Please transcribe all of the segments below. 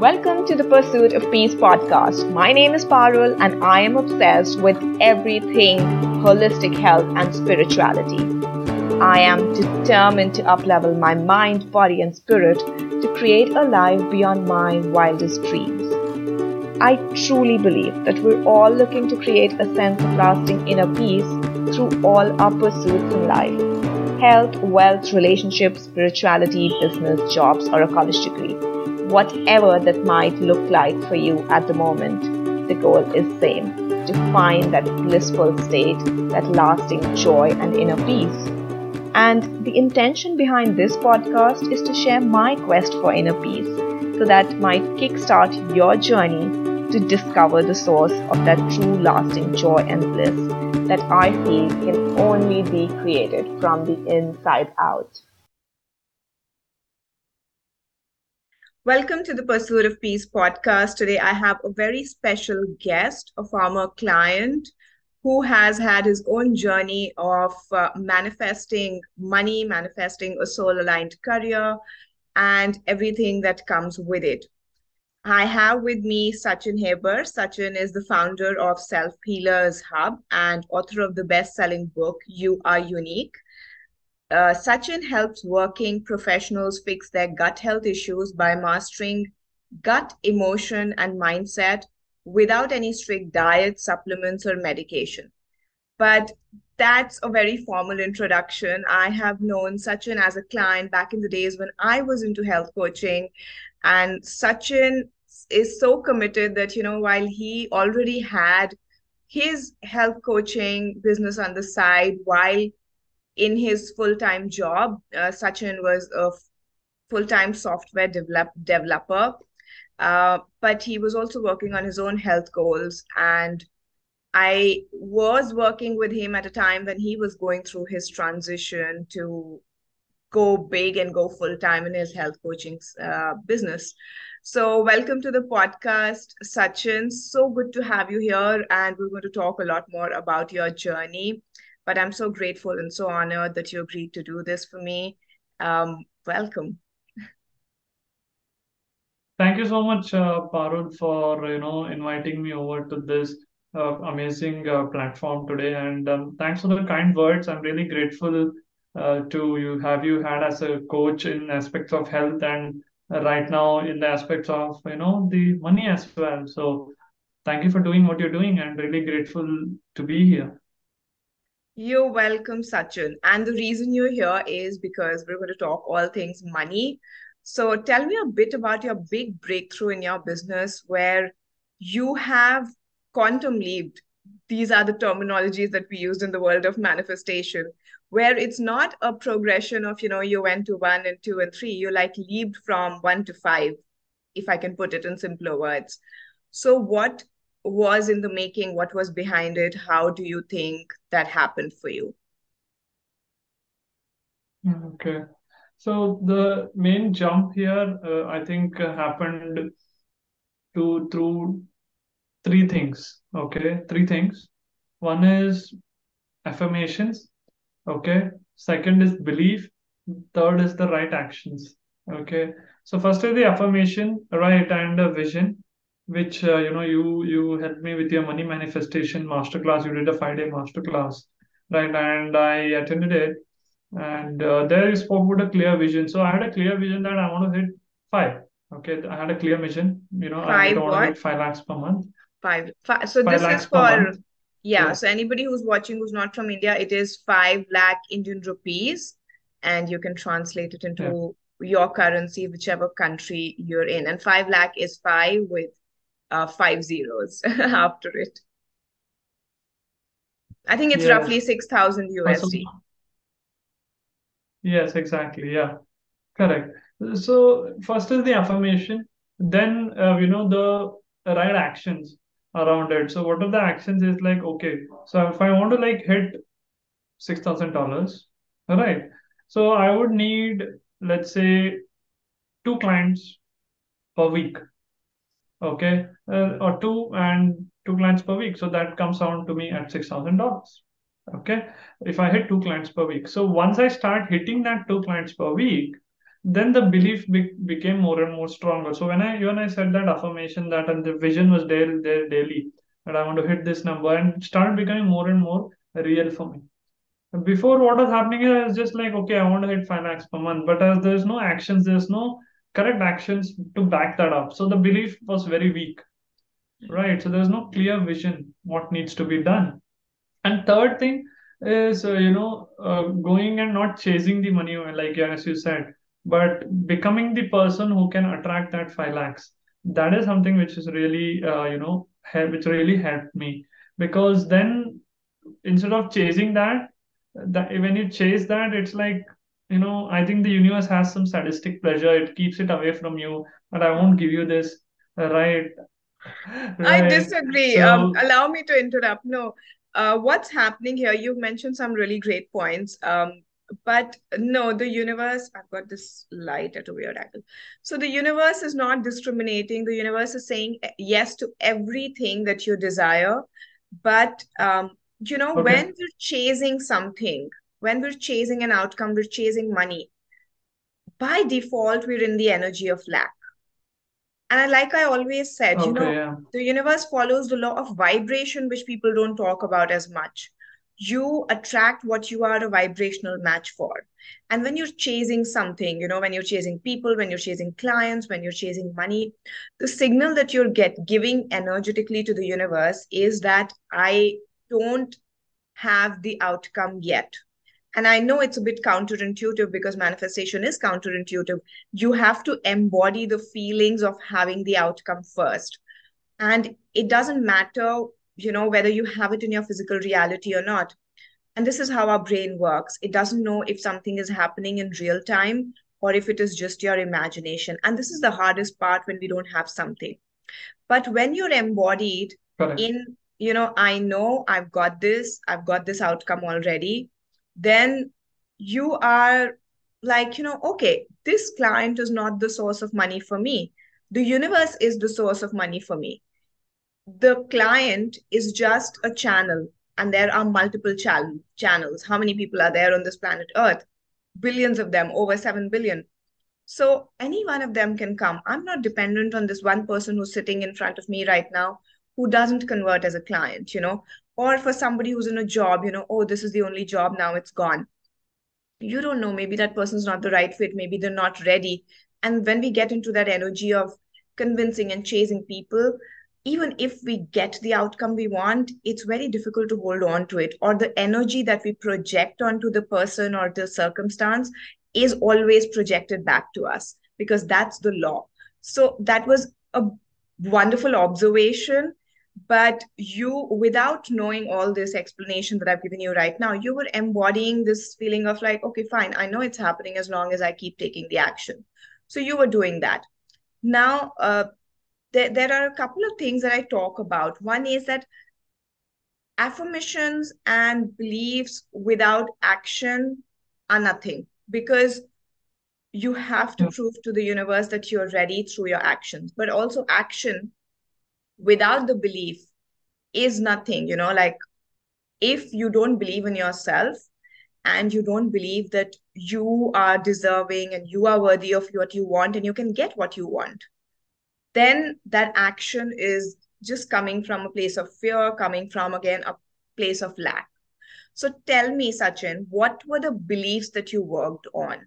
Welcome to the Pursuit of Peace podcast. My name is Parul and I am obsessed with everything holistic health and spirituality. I am determined to uplevel my mind, body, and spirit to create a life beyond my wildest dreams. I truly believe that we're all looking to create a sense of lasting inner peace through all our pursuits in life health, wealth, relationships, spirituality, business, jobs, or a college degree whatever that might look like for you at the moment, the goal is same to find that blissful state, that lasting joy and inner peace. And the intention behind this podcast is to share my quest for inner peace so that might kickstart your journey to discover the source of that true lasting joy and bliss that I feel can only be created from the inside out. Welcome to the Pursuit of Peace podcast. Today, I have a very special guest, a former client who has had his own journey of uh, manifesting money, manifesting a soul aligned career, and everything that comes with it. I have with me Sachin Heber. Sachin is the founder of Self Healers Hub and author of the best selling book, You Are Unique. Uh, Sachin helps working professionals fix their gut health issues by mastering gut, emotion, and mindset without any strict diet, supplements, or medication. But that's a very formal introduction. I have known Sachin as a client back in the days when I was into health coaching. And Sachin is so committed that, you know, while he already had his health coaching business on the side, while in his full-time job, uh, Sachin was a full-time software develop, developer, uh, but he was also working on his own health goals. And I was working with him at a time when he was going through his transition to go big and go full time in his health coaching uh, business. So, welcome to the podcast, Sachin. So good to have you here. And we're going to talk a lot more about your journey. But I'm so grateful and so honored that you agreed to do this for me. Um, welcome. Thank you so much, uh, Parul, for you know inviting me over to this uh, amazing uh, platform today, and um, thanks for the kind words. I'm really grateful uh, to you have you had as a coach in aspects of health and right now in the aspects of you know the money as well. So thank you for doing what you're doing, and really grateful to be here. You're welcome, Sachin. And the reason you're here is because we're going to talk all things money. So tell me a bit about your big breakthrough in your business where you have quantum leaped. These are the terminologies that we used in the world of manifestation, where it's not a progression of, you know, you went to one and two and three. You like leaped from one to five, if I can put it in simpler words. So, what was in the making? What was behind it? How do you think that happened for you? Okay. So the main jump here, uh, I think, uh, happened to through three things. Okay, three things. One is affirmations. Okay. Second is belief. Third is the right actions. Okay. So first is the affirmation, right, and a vision which uh, you know you you helped me with your money manifestation masterclass. You did a five day masterclass, right? And I attended it, and uh, there you spoke about a clear vision. So I had a clear vision that I want to hit five. Okay, I had a clear vision. You know, five I want to hit five lakhs per month. Five. five. So five this is for yeah, yeah. So anybody who's watching who's not from India, it is five lakh Indian rupees, and you can translate it into. Yeah your currency, whichever country you're in. And 5 lakh is 5 with uh, five zeros after it. I think it's roughly 6,000 USD. Yes, exactly. Yeah, correct. So first is the affirmation, then uh, you know the right actions around it. So what are the actions is like okay. So if I want to like hit six thousand dollars, all right. So I would need let's say two clients per week okay, uh, or two and two clients per week. So that comes down to me at six thousand dollars. Okay, if I hit two clients per week. So once I start hitting that two clients per week, then the belief be- became more and more stronger. So when I when I said that affirmation that and the vision was there there daily that I want to hit this number and started becoming more and more real for me. Before what was happening is just like, okay, I want to hit five lakhs per month, but as there's no actions, there's no correct actions to back that up. So the belief was very weak, right? So there's no clear vision what needs to be done. And third thing is, uh, you know, uh, going and not chasing the money, like as you said, but becoming the person who can attract that five lakhs. That is something which is really, uh, you know, which really helped me because then instead of chasing that, that when you chase that, it's like you know, I think the universe has some sadistic pleasure. It keeps it away from you, but I won't give you this, right? I Right. disagree. Um, allow me to interrupt. No, uh, what's happening here? You've mentioned some really great points. Um, but no, the universe, I've got this light at a weird angle. So the universe is not discriminating. The universe is saying yes to everything that you desire. But um, you know, when okay, we're chasing something, when we're chasing an outcome, we're chasing money. By default, we're in the energy of lack and like I always said, you know, yeah, the universe follows the law of vibration, which people don't talk about as much. You attract what you are a vibrational match for. And when you're chasing something, you know, when you're chasing people, when you're chasing clients, when you're chasing money, the signal that you're get giving energetically to the universe is that I don't have the outcome yet. And I know it's a bit counterintuitive because manifestation is counterintuitive. You have to embody the feelings of having the outcome first. And it doesn't matter, you know, whether you have it in your physical reality or not. And this is how our brain works. It doesn't know if something is happening in real time or if it is just your imagination. And this is the hardest part when we don't have something. But when you're embodied correct. in, you know, I know I've got this, I've got this outcome already, then you are like, you know, okay, this client is not the source of money for me. The universe is the source of money for me. The client is just a channel, and there are multiple channel, channels. How many people are there on this planet Earth? Billions of them, over 7 billion. So any one of them can come. I'm not dependent on this one person who's sitting in front of me right now who doesn't convert as a client, you know, or for somebody who's in a job, you know, oh, this is the only job now, it's gone. You don't know, maybe that person's not the right fit, maybe they're not ready. And when we get into that energy of convincing and chasing people, even if we get the outcome we want, it's very difficult to hold on to it. Or the energy that we project onto the person or the circumstance is always projected back to us because that's the law. So that was a wonderful observation. But you, without knowing all this explanation that I've given you right now, you were embodying this feeling of like, okay, fine, I know it's happening as long as I keep taking the action. So you were doing that. Now, uh, there, there are a couple of things that I talk about. One is that affirmations and beliefs without action are nothing because you have to prove to the universe that you're ready through your actions. But also, action without the belief is nothing. You know, like if you don't believe in yourself and you don't believe that you are deserving and you are worthy of what you want and you can get what you want then that action is just coming from a place of fear, coming from again a place of lack. So tell me, Sachin, what were the beliefs that you worked on?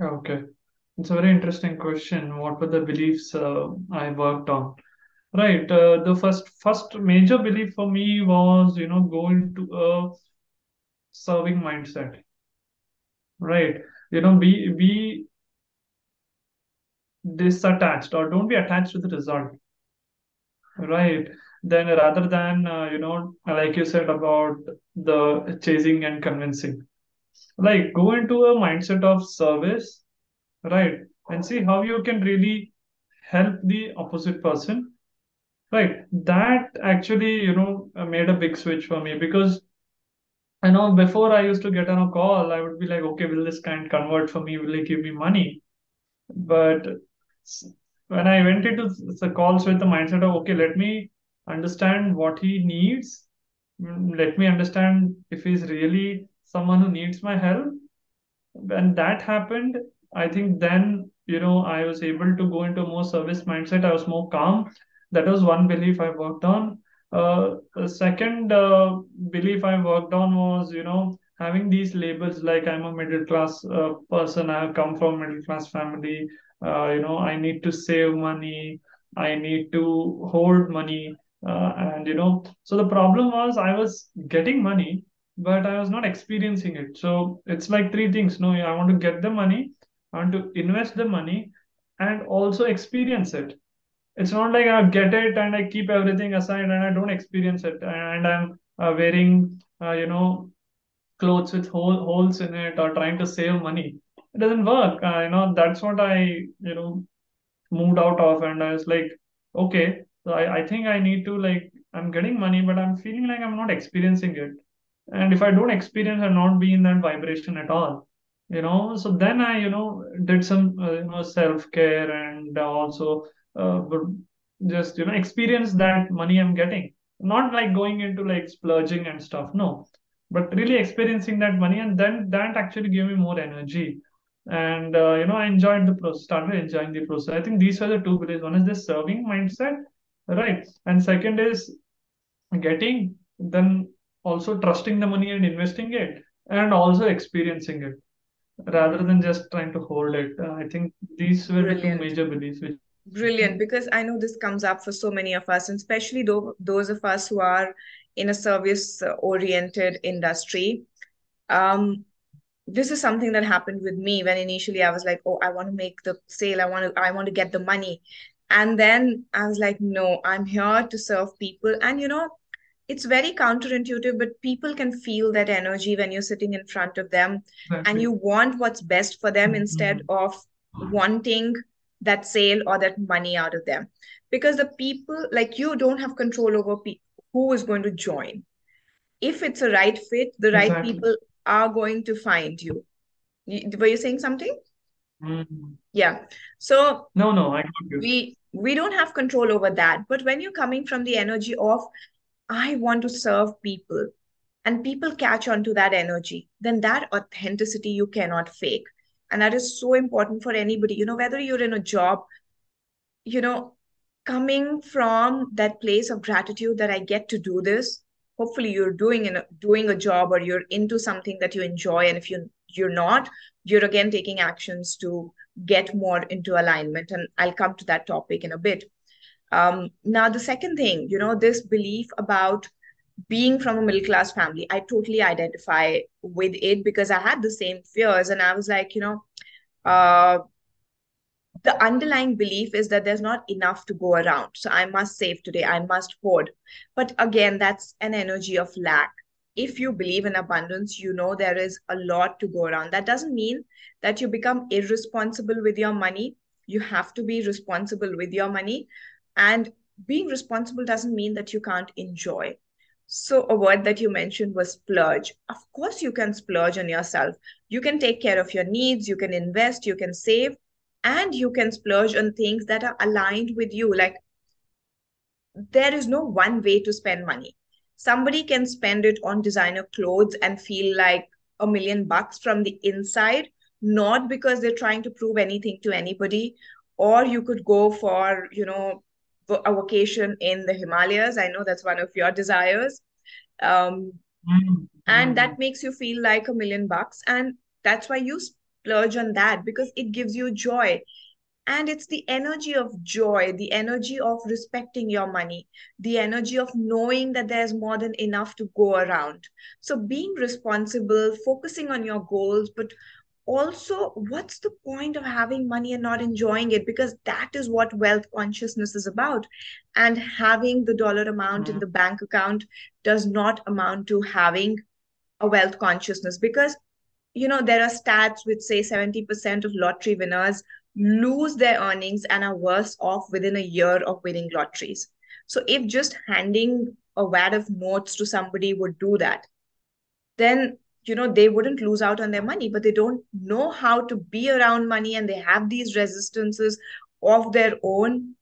okay. It's a very interesting question. What were the beliefs uh, I worked on? Right. Uh, the first first major belief for me was, you know, go into a serving mindset. Right. You know, be be disattached or don't be attached to the result. Right. Then rather than, uh, you know, like you said about the chasing and convincing, like go into a mindset of service, right? And see how you can really help the opposite person, right? That actually, you know, uh, made a big switch for me because I know before I used to get on a call, I would be like, okay, will this client convert for me? Will he give me money? But when I went into the calls with the mindset of, okay, let me understand what he needs, mm, let me understand if he's really someone who needs my help, when that happened, I think then, you know, I was able to go into more service mindset. I was more calm. That was one belief I worked on. Uh, the second uh, belief I worked on was, you know, having these labels like I'm a middle class uh, person, I come from a middle class family, uh, you know, I need to save money, I need to hold money. Uh, and, you know, so the problem was I was getting money, but I was not experiencing it. So it's like three things. No, I want to get the money, I want to invest the money, and also experience it. It's not like I get it and I keep everything aside and I don't experience it. And I'm uh, wearing, uh, you know, clothes with hole, holes in it or trying to save money. It doesn't work. Uh, you know, that's what I, you know, moved out of. And I was like, okay, so I, I think I need to like, I'm getting money, but I'm feeling like I'm not experiencing it and if i don't experience and not be in that vibration at all you know so then i you know did some uh, you know self care and also uh, just you know experience that money i'm getting. Not like going into like splurging and stuff no. But really experiencing that money and then that actually gave me more energy. And uh, you know i enjoyed the process started enjoying the process. I think these are the two beliefs one is the serving mindset right? And second is getting then also trusting the money and investing it and also experiencing it rather than just trying to hold it uh, i think these were the two major beliefs which Brilliant, because I know this comes up for so many of us, and especially tho- those of us who are in a service-oriented industry. Um, this is something that happened with me when initially I was like, oh, I want to make the sale, I want to, I want to get the money. And then I was like, no, I'm here to serve people. And you know, it's very counterintuitive, but people can feel that energy when you're sitting in front of them and you want what's best for them instead Mhm. of wanting that sale or that money out of them. Because the people, like you, don't have control over pe- who is going to join. If it's a right fit, the right exactly people are going to find you. Were you saying something? Mhm. Yeah. So no no i we we don't have control over that. But when you're coming from the energy of I want to serve people and people catch on to that energy, then that authenticity you cannot fake. And that is so important for anybody, you know, whether you're in a job, you know, coming from that place of gratitude that I get to do this. Hopefully you're doing in a, doing a job or you're into something that you enjoy. And if you you're not, you're again taking actions to get more into alignment. And I'll come to that topic in a bit. Um, now, the second thing, you know, this belief about being from a middle class family, I totally identify with it because I had the same fears. And I was like, you know, uh, the underlying belief is that there's not enough to go around. So I must save today, I must hoard. But again, that's an energy of lack. If you believe in abundance, you know there is a lot to go around. That doesn't mean that you become irresponsible with your money. You have to be responsible with your money. And being responsible doesn't mean that you can't enjoy. So, a word that you mentioned was splurge. Of course, you can splurge on yourself. You can take care of your needs, you can invest, you can save, and you can splurge on things that are aligned with you. Like, there is no one way to spend money. Somebody can spend it on designer clothes and feel like a million bucks from the inside, not because they're trying to prove anything to anybody. Or you could go for, you know, a vacation in the Himalayas. I know that's one of your desires. Um, and Mhm. that makes you feel like a million bucks. And that's why you splurge on that because it gives you joy. And it's the energy of joy, the energy of respecting your money, the energy of knowing that there's more than enough to go around. So being responsible, focusing on your goals, but also what's the point of having money and not enjoying it? Because that is what wealth consciousness is about. And having the dollar amount in Mhm. the bank account does not amount to having a wealth consciousness because you know, there are stats which say 70% of lottery winners lose their earnings and are worse off within a year of winning lotteries. So if just handing a wad of notes to somebody would do that, then you know they wouldn't lose out on their money, but they don't know how to be around money and they have these resistances of their own,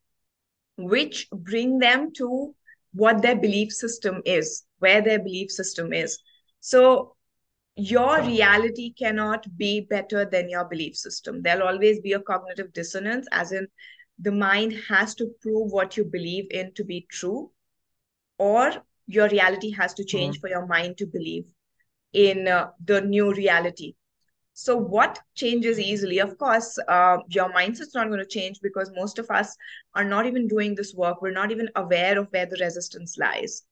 which bring them to what their belief system is, where their belief system is. So your reality cannot be better than your belief system. There'll always be a cognitive dissonance, as in the mind has to prove what you believe in to be true, or your reality has to change Mm, for your mind to believe in uh, the new reality. So, what changes easily? Of course, uh, your mindset's not going to change because most of us are not even doing this work. We're not even aware of where the resistance lies,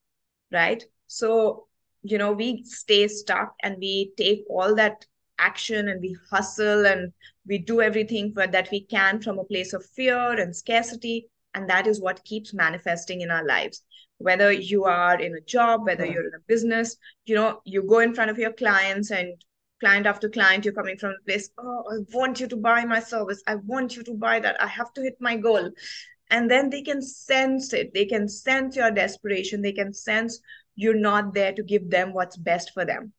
right? So, you know, we stay stuck and we take all that action and we hustle and we do everything for, that we can from a place of fear and scarcity. And that is what keeps manifesting in our lives. Whether you are in a job, whether correct. you're in a business, you know, you go in front of your clients and client after client, you're coming from a place, oh, I want you to buy my service. I want you to buy that. I have to hit my goal. And then they can sense it. They can sense your desperation. They can sense you're not there to give them what's best for them.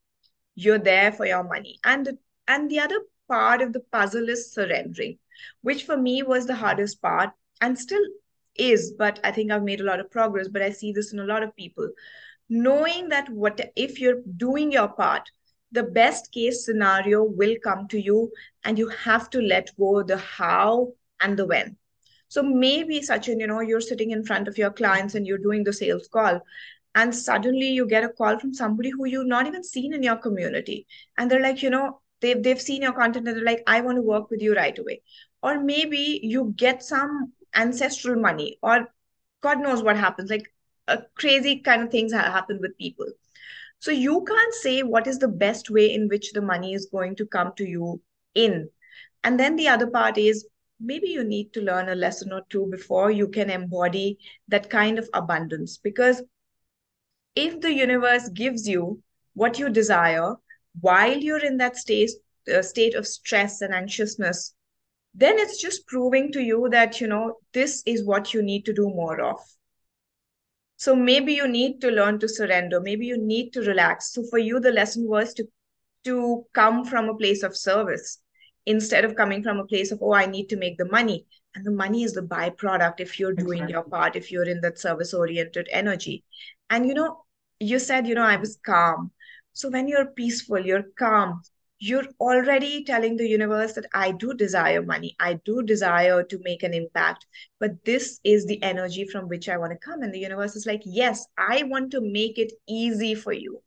You're there for your money. And and the other part of the puzzle is surrendering, which for me was the hardest part and still is, but I think I've made a lot of progress. But I see this in a lot of people knowing that what if you're doing your part the best case scenario will come to you and you have to let go the how and the when so maybe Sachin, you know, you're sitting in front of your clients and you're doing the sales call, and suddenly you get a call from somebody who you've not even seen in your community. And they're like, you know, they've they've seen your content and they're like, I want to work with you right away. Or maybe you get some ancestral money, or God knows what happens. Like a crazy kind of things happen with people. So you can't say what is the best way in which the money is going to come to you in. And then the other part is maybe you need to learn a lesson or two before you can embody that kind of abundance. Because if the universe gives you what you desire while you're in that state, uh, state of stress and anxiousness, then it's just proving to you that, you know, this is what you need to do more of. So maybe you need to learn to surrender. Maybe you need to relax. So for you, the lesson was to to come from a place of service instead of coming from a place of oh i need to make the money and the money is the byproduct if you're doing your part if you're in that service oriented energy and you know you said you know i was calm so when you're peaceful you're calm you're already telling the universe that i do desire money i do desire to make an impact but this is the energy from which i want to come. And the universe is like yes i want to make it easy for you.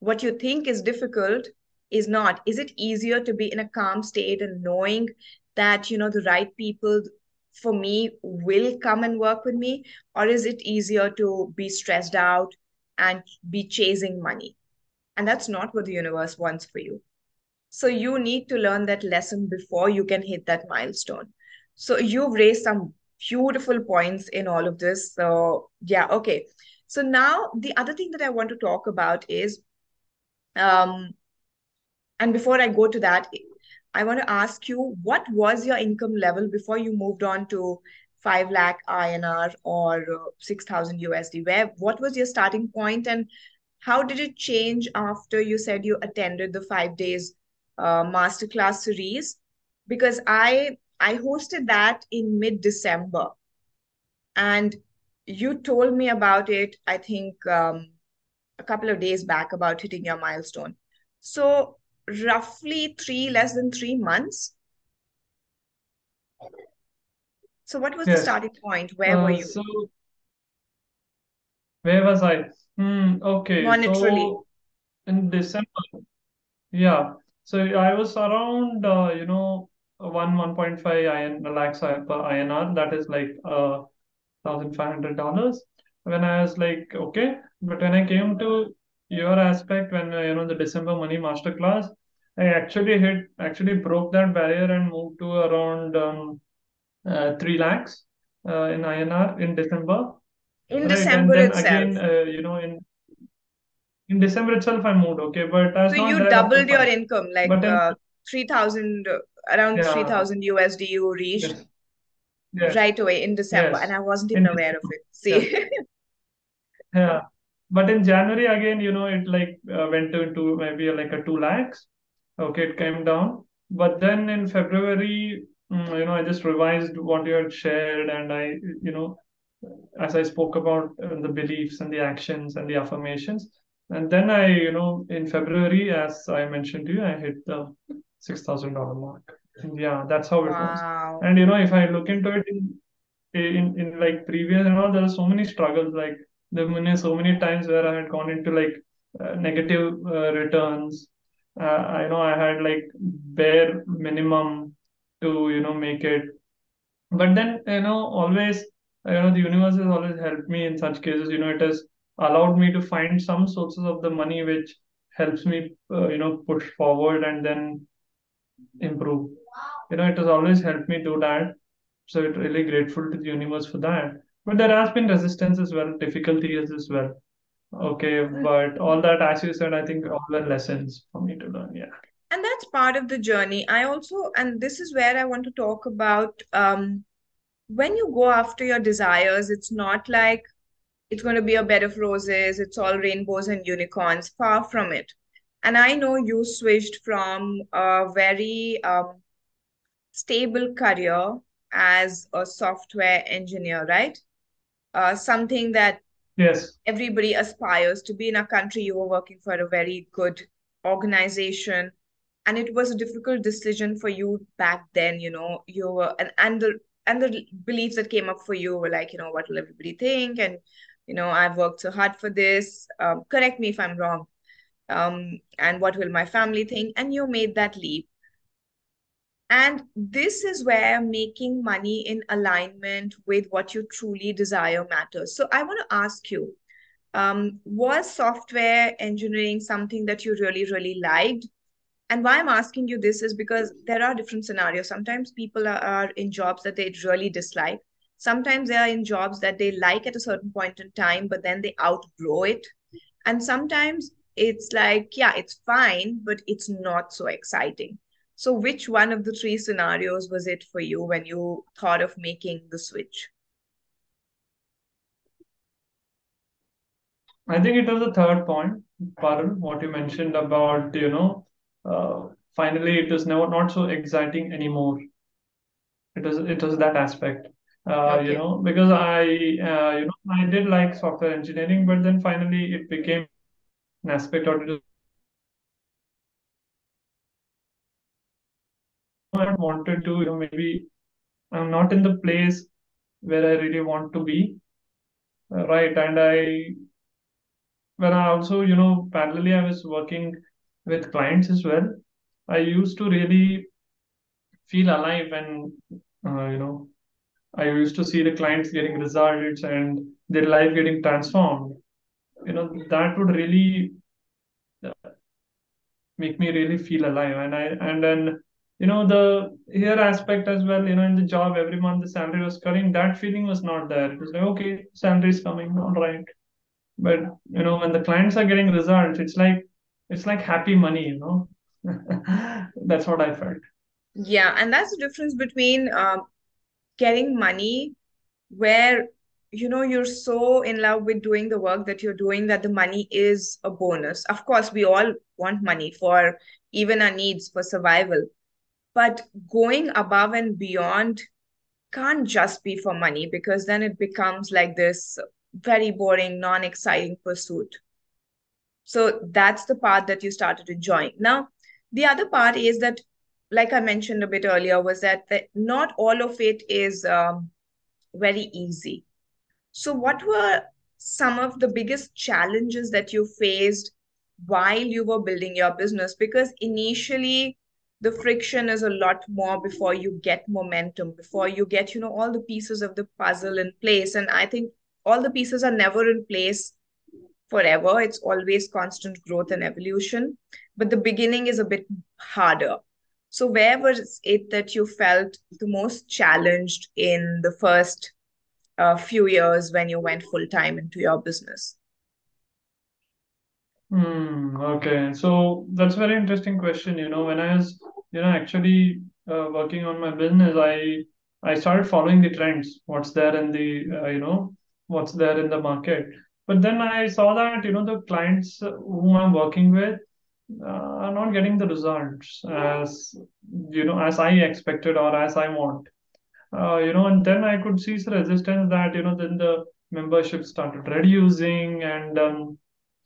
What you think is difficult is not. Is it easier to be in a calm state and knowing that you know the right people for me will come and work with me? Or is it easier to be stressed out and be chasing money? And that's not what the universe wants for you so you need to learn that lesson before you can hit that milestone. So you've raised some beautiful points in all of this. So yeah okay. So now the other thing that i want to talk about is um and before I go to that, I want to ask you what was your income level before you moved on to 5 lakh INR or uh, 6,000 USD? Where what was your starting point and how did it change after you said you attended the 5 days uh, masterclass series? Because I I hosted that in mid-December and you told me about it, I think um, a couple of days back about hitting your milestone. So roughly three, less than three months. So what was the starting point? Where were Uh, you so where was I? Hmm, okay. monetarily? So in December, yeah. So I was around, uh, you know, one 1.5 IN lakhs per INR. That is like uh thousand five hundred dollars. When I was like, okay, but when I came to your aspect, when uh, you know the December money masterclass, I actually hit, actually broke that barrier and moved to around um, uh, three lakhs uh, in INR in December, In right? December then itself. again, uh, you know, in in December itself, I moved, okay, but I So you there up to doubled your income, like But in uh, 3,000, around yeah, 3,000 USD you reached yes, yes, right away in December. And I wasn't even in aware of it. See? Yeah. But in January again, you know, it like uh, went into maybe like a two lakhs. Okay, it came down. But then in February, mm, you know, I just revised what you had shared, and I, you know, as I spoke about uh, the beliefs and the actions and the affirmations, And then I, you know, in February, as I mentioned to you, I hit the six thousand dollar mark. And yeah, that's how it was. And you know, if I look into it in in, in like previous, you know, there are so many struggles. Like there were so many times where I had gone into like uh, negative uh, returns. Uh, I know I had like bare minimum to you know make it, but then you know always you know the universe has always helped me in such cases. You know it has allowed me to find some sources of the money which helps me uh, you know push forward and then improve. You know it has always helped me do that. So it's really grateful to the universe for that. But there has been resistance as well, difficulties as well. Okay, but all that, as you said, I think all were lessons for me to learn. Yeah. And that's part of the journey. I also, and this is where I want to talk about um, when you go after your desires, it's not like it's going to be a bed of roses, it's all rainbows and unicorns, far from it. And I know you switched from a very um, stable career as a software engineer, right? Uh, something that Yes. everybody aspires to be in a country. You were working for a very good organization, and it was a difficult decision for you back then. You know, you were and and the and the beliefs that came up for you were like, you know, what will everybody think? And you know, I've worked so hard for this. Um, correct me if I'm wrong. Um, and what will my family think? And you made that leap. And this is where making money in alignment with what you truly desire matters. So I want to ask you, um, was software engineering something that you really, really liked? And why I'm asking you this is because there are different scenarios. Sometimes people are, are in jobs that they really dislike. Sometimes they are in jobs that they like at a certain point in time, but then they outgrow it. And sometimes it's like, yeah, it's fine, but it's not so exciting. So, which one of the three scenarios was it for you when you thought of making the switch? I think it was the third point, Parul, what you mentioned about, you know, uh, finally it was never not so exciting anymore. It was it was that aspect. Uh, you know, because I uh, you know I did like software engineering, but then finally it became an aspect or it I wanted to, you know, maybe I'm not in the place where I really want to be, uh, right? And I when I also, you know, parallelly I was working with clients as well. I used to really feel alive and uh, you know, I used to see the clients getting results and their life getting transformed. You know, that would really uh, make me really feel alive. And I and then you know the here aspect as well. You know, in the job every month the salary was coming. That feeling was not there. It was like okay, salary is coming, all right. But you know, when the clients are getting results, it's like it's like happy money. You know, that's what I felt. Yeah, and that's the difference between um, getting money where you know you're so in love with doing the work that you're doing that the money is a bonus. Of course, we all want money for even our needs for survival, but going above and beyond can't just be for money because then it becomes like this very boring, non-exciting pursuit. So that's the part that you started enjoying. Now, the other part is that, like I mentioned a bit earlier, was that, that not all of it is um, very easy. So, what were some of the biggest challenges that you faced while you were building your business? Because initially, the friction is a lot more before you get momentum, before you get, you know, all the pieces of the puzzle in place. And I think all the pieces are never in place forever. It's always constant growth and evolution. But the beginning is a bit harder. So, where was it that you felt the most challenged in the first uh, few years when you went full time into your business? Hmm, okay. So that's very interesting question. You know, when I was, you know, actually uh, working on my business, I I started following the trends, what's there in the, uh, you know, what's there in the market. But then I saw that, you know, the clients whom I'm working with are not getting the results as, you know, as I expected or as I want. Uh, you know, and then I could see the resistance that, you know, then the membership started reducing and um,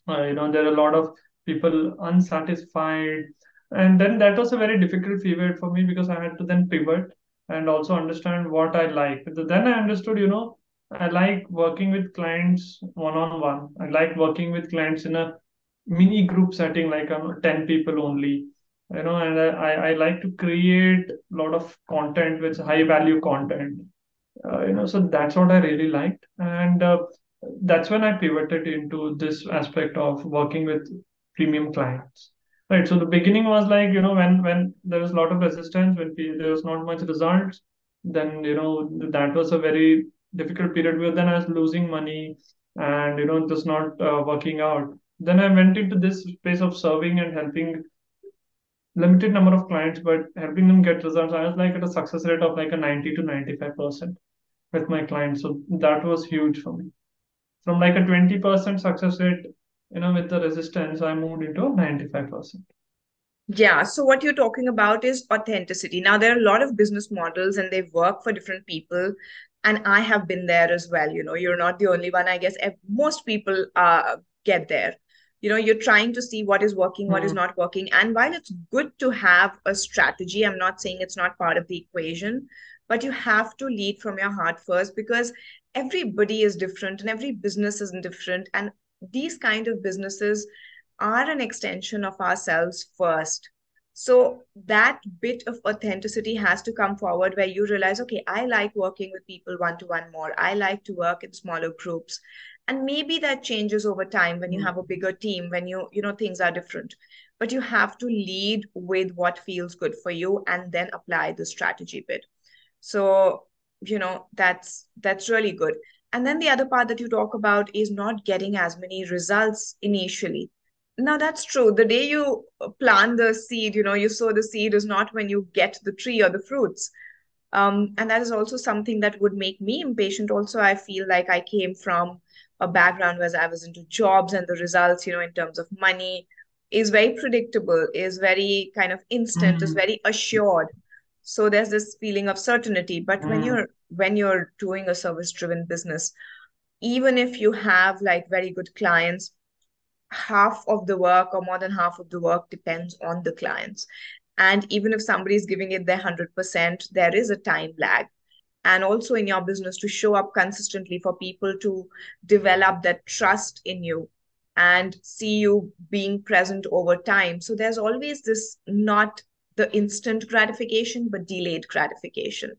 uh, you know there are a lot of people unsatisfied. And then that was a very difficult period for me because i had to then pivot and also understand what i like. Then i understood you know i like working with clients one on one i like working with clients in a mini group setting like um, 10 people only you know and I, I like to create a lot of content which high value content. Uh, you know so that's what i really liked. And uh, that's when i pivoted into this aspect of working with premium clients. Right so the beginning was like you know when when there was a lot of resistance when there was not much results then you know that was a very difficult period where then i was losing money and you know was not uh, working out then i went into this space of serving and helping limited number of clients but helping them get results i was like at a success rate of like a 90 to 95 percent with my clients. So that was huge for me. From like a 20% success rate, you know, with the resistance, I moved into 95%. Yeah. So what you're talking about is authenticity. Now, there are a lot of business models and they work for different people. And I have been there as well. You know, you're not the only one. I guess most people uh, get there. You know, you're trying to see what is working, what mm-hmm. is not working. And while it's good to have a strategy, I'm not saying it's not part of the equation, but you have to lead from your heart first because everybody is different and every business is different and these kind of businesses are an extension of ourselves first so that bit of authenticity has to come forward where you realize okay i like working with people one to one more i like to work in smaller groups and maybe that changes over time when you hmm. have a bigger team when you you know things are different. But you have to lead with what feels good for you and then apply the strategy bit. So you know that's that's really good. And then the other part that you talk about is not getting as many results initially. Now that's true. The day you plant the seed you know you sow the seed is not when you get the tree or the fruits. Um, and that is also something that would make me impatient also. I feel like i came from a background where i was into jobs and the results you know in terms of money is very predictable is very kind of instant mm. is very assured so there's this feeling of certainty but mm. when you're when you're doing a service driven business even if you have like very good clients half of the work or more than half of the work depends on the clients and even if somebody is giving it their 100% there is a time lag and also in your business to show up consistently for people to develop that trust in you and see you being present over time so there's always this not the instant gratification, but delayed gratification,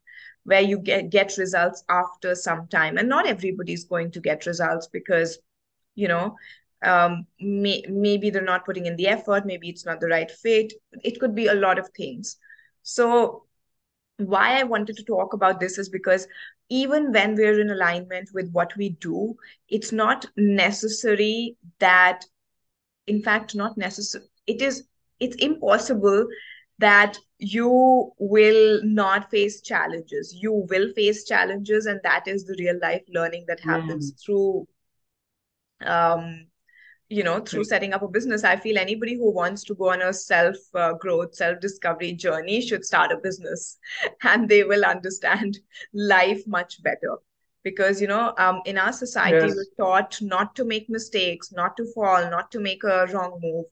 where you get, get results after some time. And not everybody's going to get results because, you know, um, may, maybe they're not putting in the effort, maybe it's not the right fit. It could be a lot of things. So, why I wanted to talk about this is because even when we're in alignment with what we do, it's not necessary that, in fact, not necessary. It is, it's impossible that you will not face challenges you will face challenges and that is the real life learning that happens mm. through um you know through setting up a business i feel anybody who wants to go on a self uh, growth self discovery journey should start a business and they will understand life much better. Because you know um, in our society yes. we're taught not to make mistakes not to fall not to make a wrong move.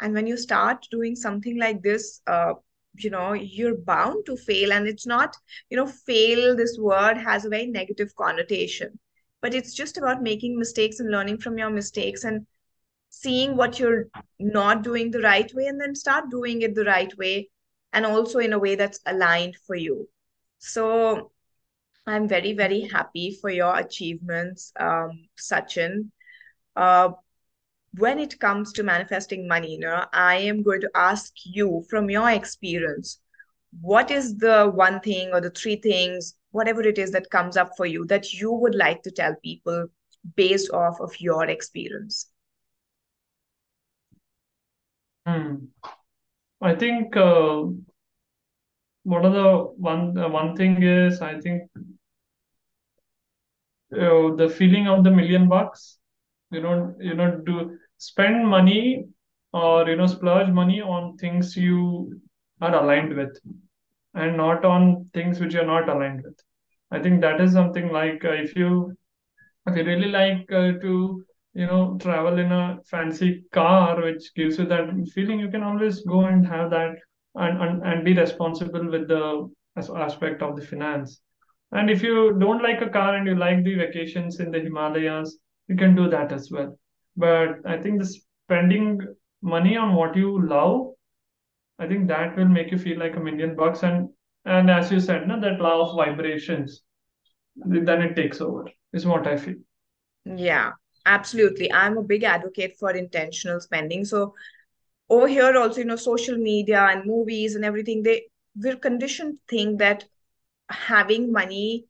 And when you start doing something like this uh, you know you're bound to fail. And it's not you know fail this word has a very negative connotation. But it's just about making mistakes and learning from your mistakes. And seeing what you're not doing the right way and then start doing it the right way and also in a way that's aligned for you so i'm very very happy for your achievements um, sachin uh, when it comes to manifesting money, you know, I am going to ask you from your experience, what is the one thing or the three things, whatever it is that comes up for you that you would like to tell people based off of your experience? Hmm. I think uh, one of the one uh, one thing is I think uh, the feeling of the million bucks you know you know do spend money or you know splurge money on things you are aligned with and not on things which you're not aligned with i think that is something like uh, if you if you really like uh, to you know, travel in a fancy car, which gives you that feeling you can always go and have that and, and, and be responsible with the aspect of the finance. And if you don't like a car and you like the vacations in the Himalayas, you can do that as well. But I think the spending money on what you love, I think that will make you feel like a million bucks. And and as you said, no, that law of vibrations, then it takes over, is what I feel. Yeah, absolutely. I'm a big advocate for intentional spending. So over here also, you know, social media and movies and everything, they we're conditioned to think that having money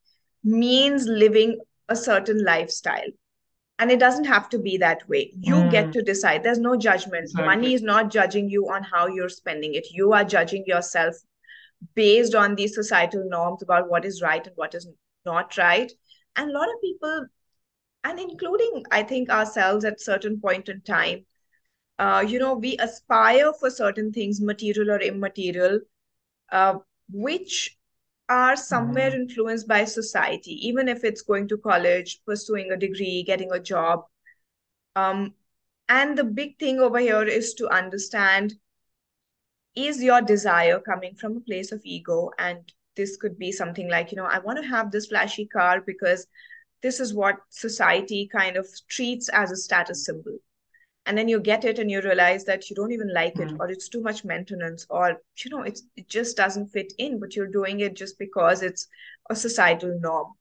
means living a certain lifestyle and it doesn't have to be that way you mm. get to decide there's no judgment exactly. money is not judging you on how you're spending it you are judging yourself based on these societal norms about what is right and what is not right and a lot of people and including i think ourselves at certain point in time uh, you know we aspire for certain things material or immaterial uh, which are somewhere mm-hmm. influenced by society, even if it's going to college, pursuing a degree, getting a job. Um, and the big thing over here is to understand is your desire coming from a place of ego? And this could be something like, you know, I want to have this flashy car because this is what society kind of treats as a status symbol. And then you get it and you realize that you don't even like it mm. or it's too much maintenance or you know it's it just doesn't fit in but you're doing it just because it's a societal norm.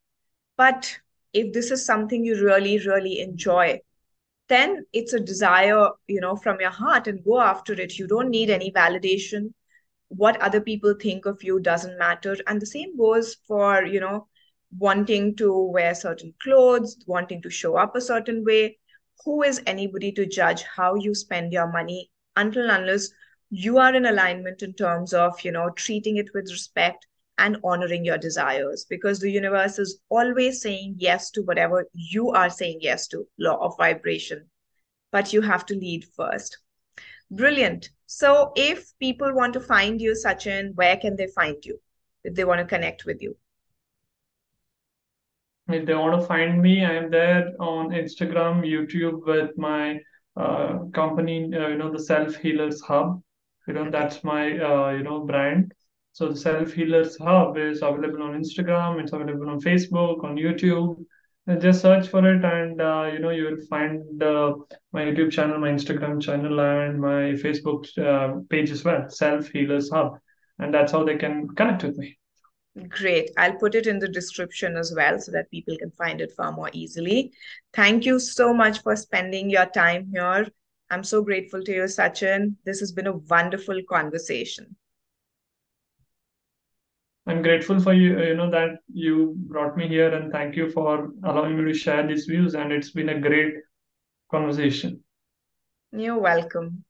But if this is something you really really enjoy then it's a desire you know from your heart and go after it. You don't need any validation. What other people think of you doesn't matter. And the same goes for you know wanting to wear certain clothes wanting to show up a certain way. Who is anybody to judge how you spend your money until unless you are in alignment in terms of you know treating it with respect and honoring your desires? Because the universe is always saying yes to whatever you are saying yes to law of vibration. But you have to lead first. Brilliant. So if people want to find you sachin where can they find you if they want to connect with you if they want to find me, I am there on Instagram, YouTube with my uh, company, uh, you know, the Self Healers Hub. You know, that's my, uh, you know, brand. So the Self Healers Hub is available on Instagram. It's available on Facebook, on YouTube. And just search for it, and uh, you know you will find uh, my YouTube channel, my Instagram channel, and my Facebook uh, page as well. Self Healers Hub, and that's how they can connect with me. Great. I'll put it in the description as well so that people can find it far more easily. Thank you so much for spending your time here. I'm so grateful to you, Sachin. This has been a wonderful conversation. I'm grateful for you, you know, that you brought me here and thank you for allowing me to share these views. And it's been a great conversation. You're welcome.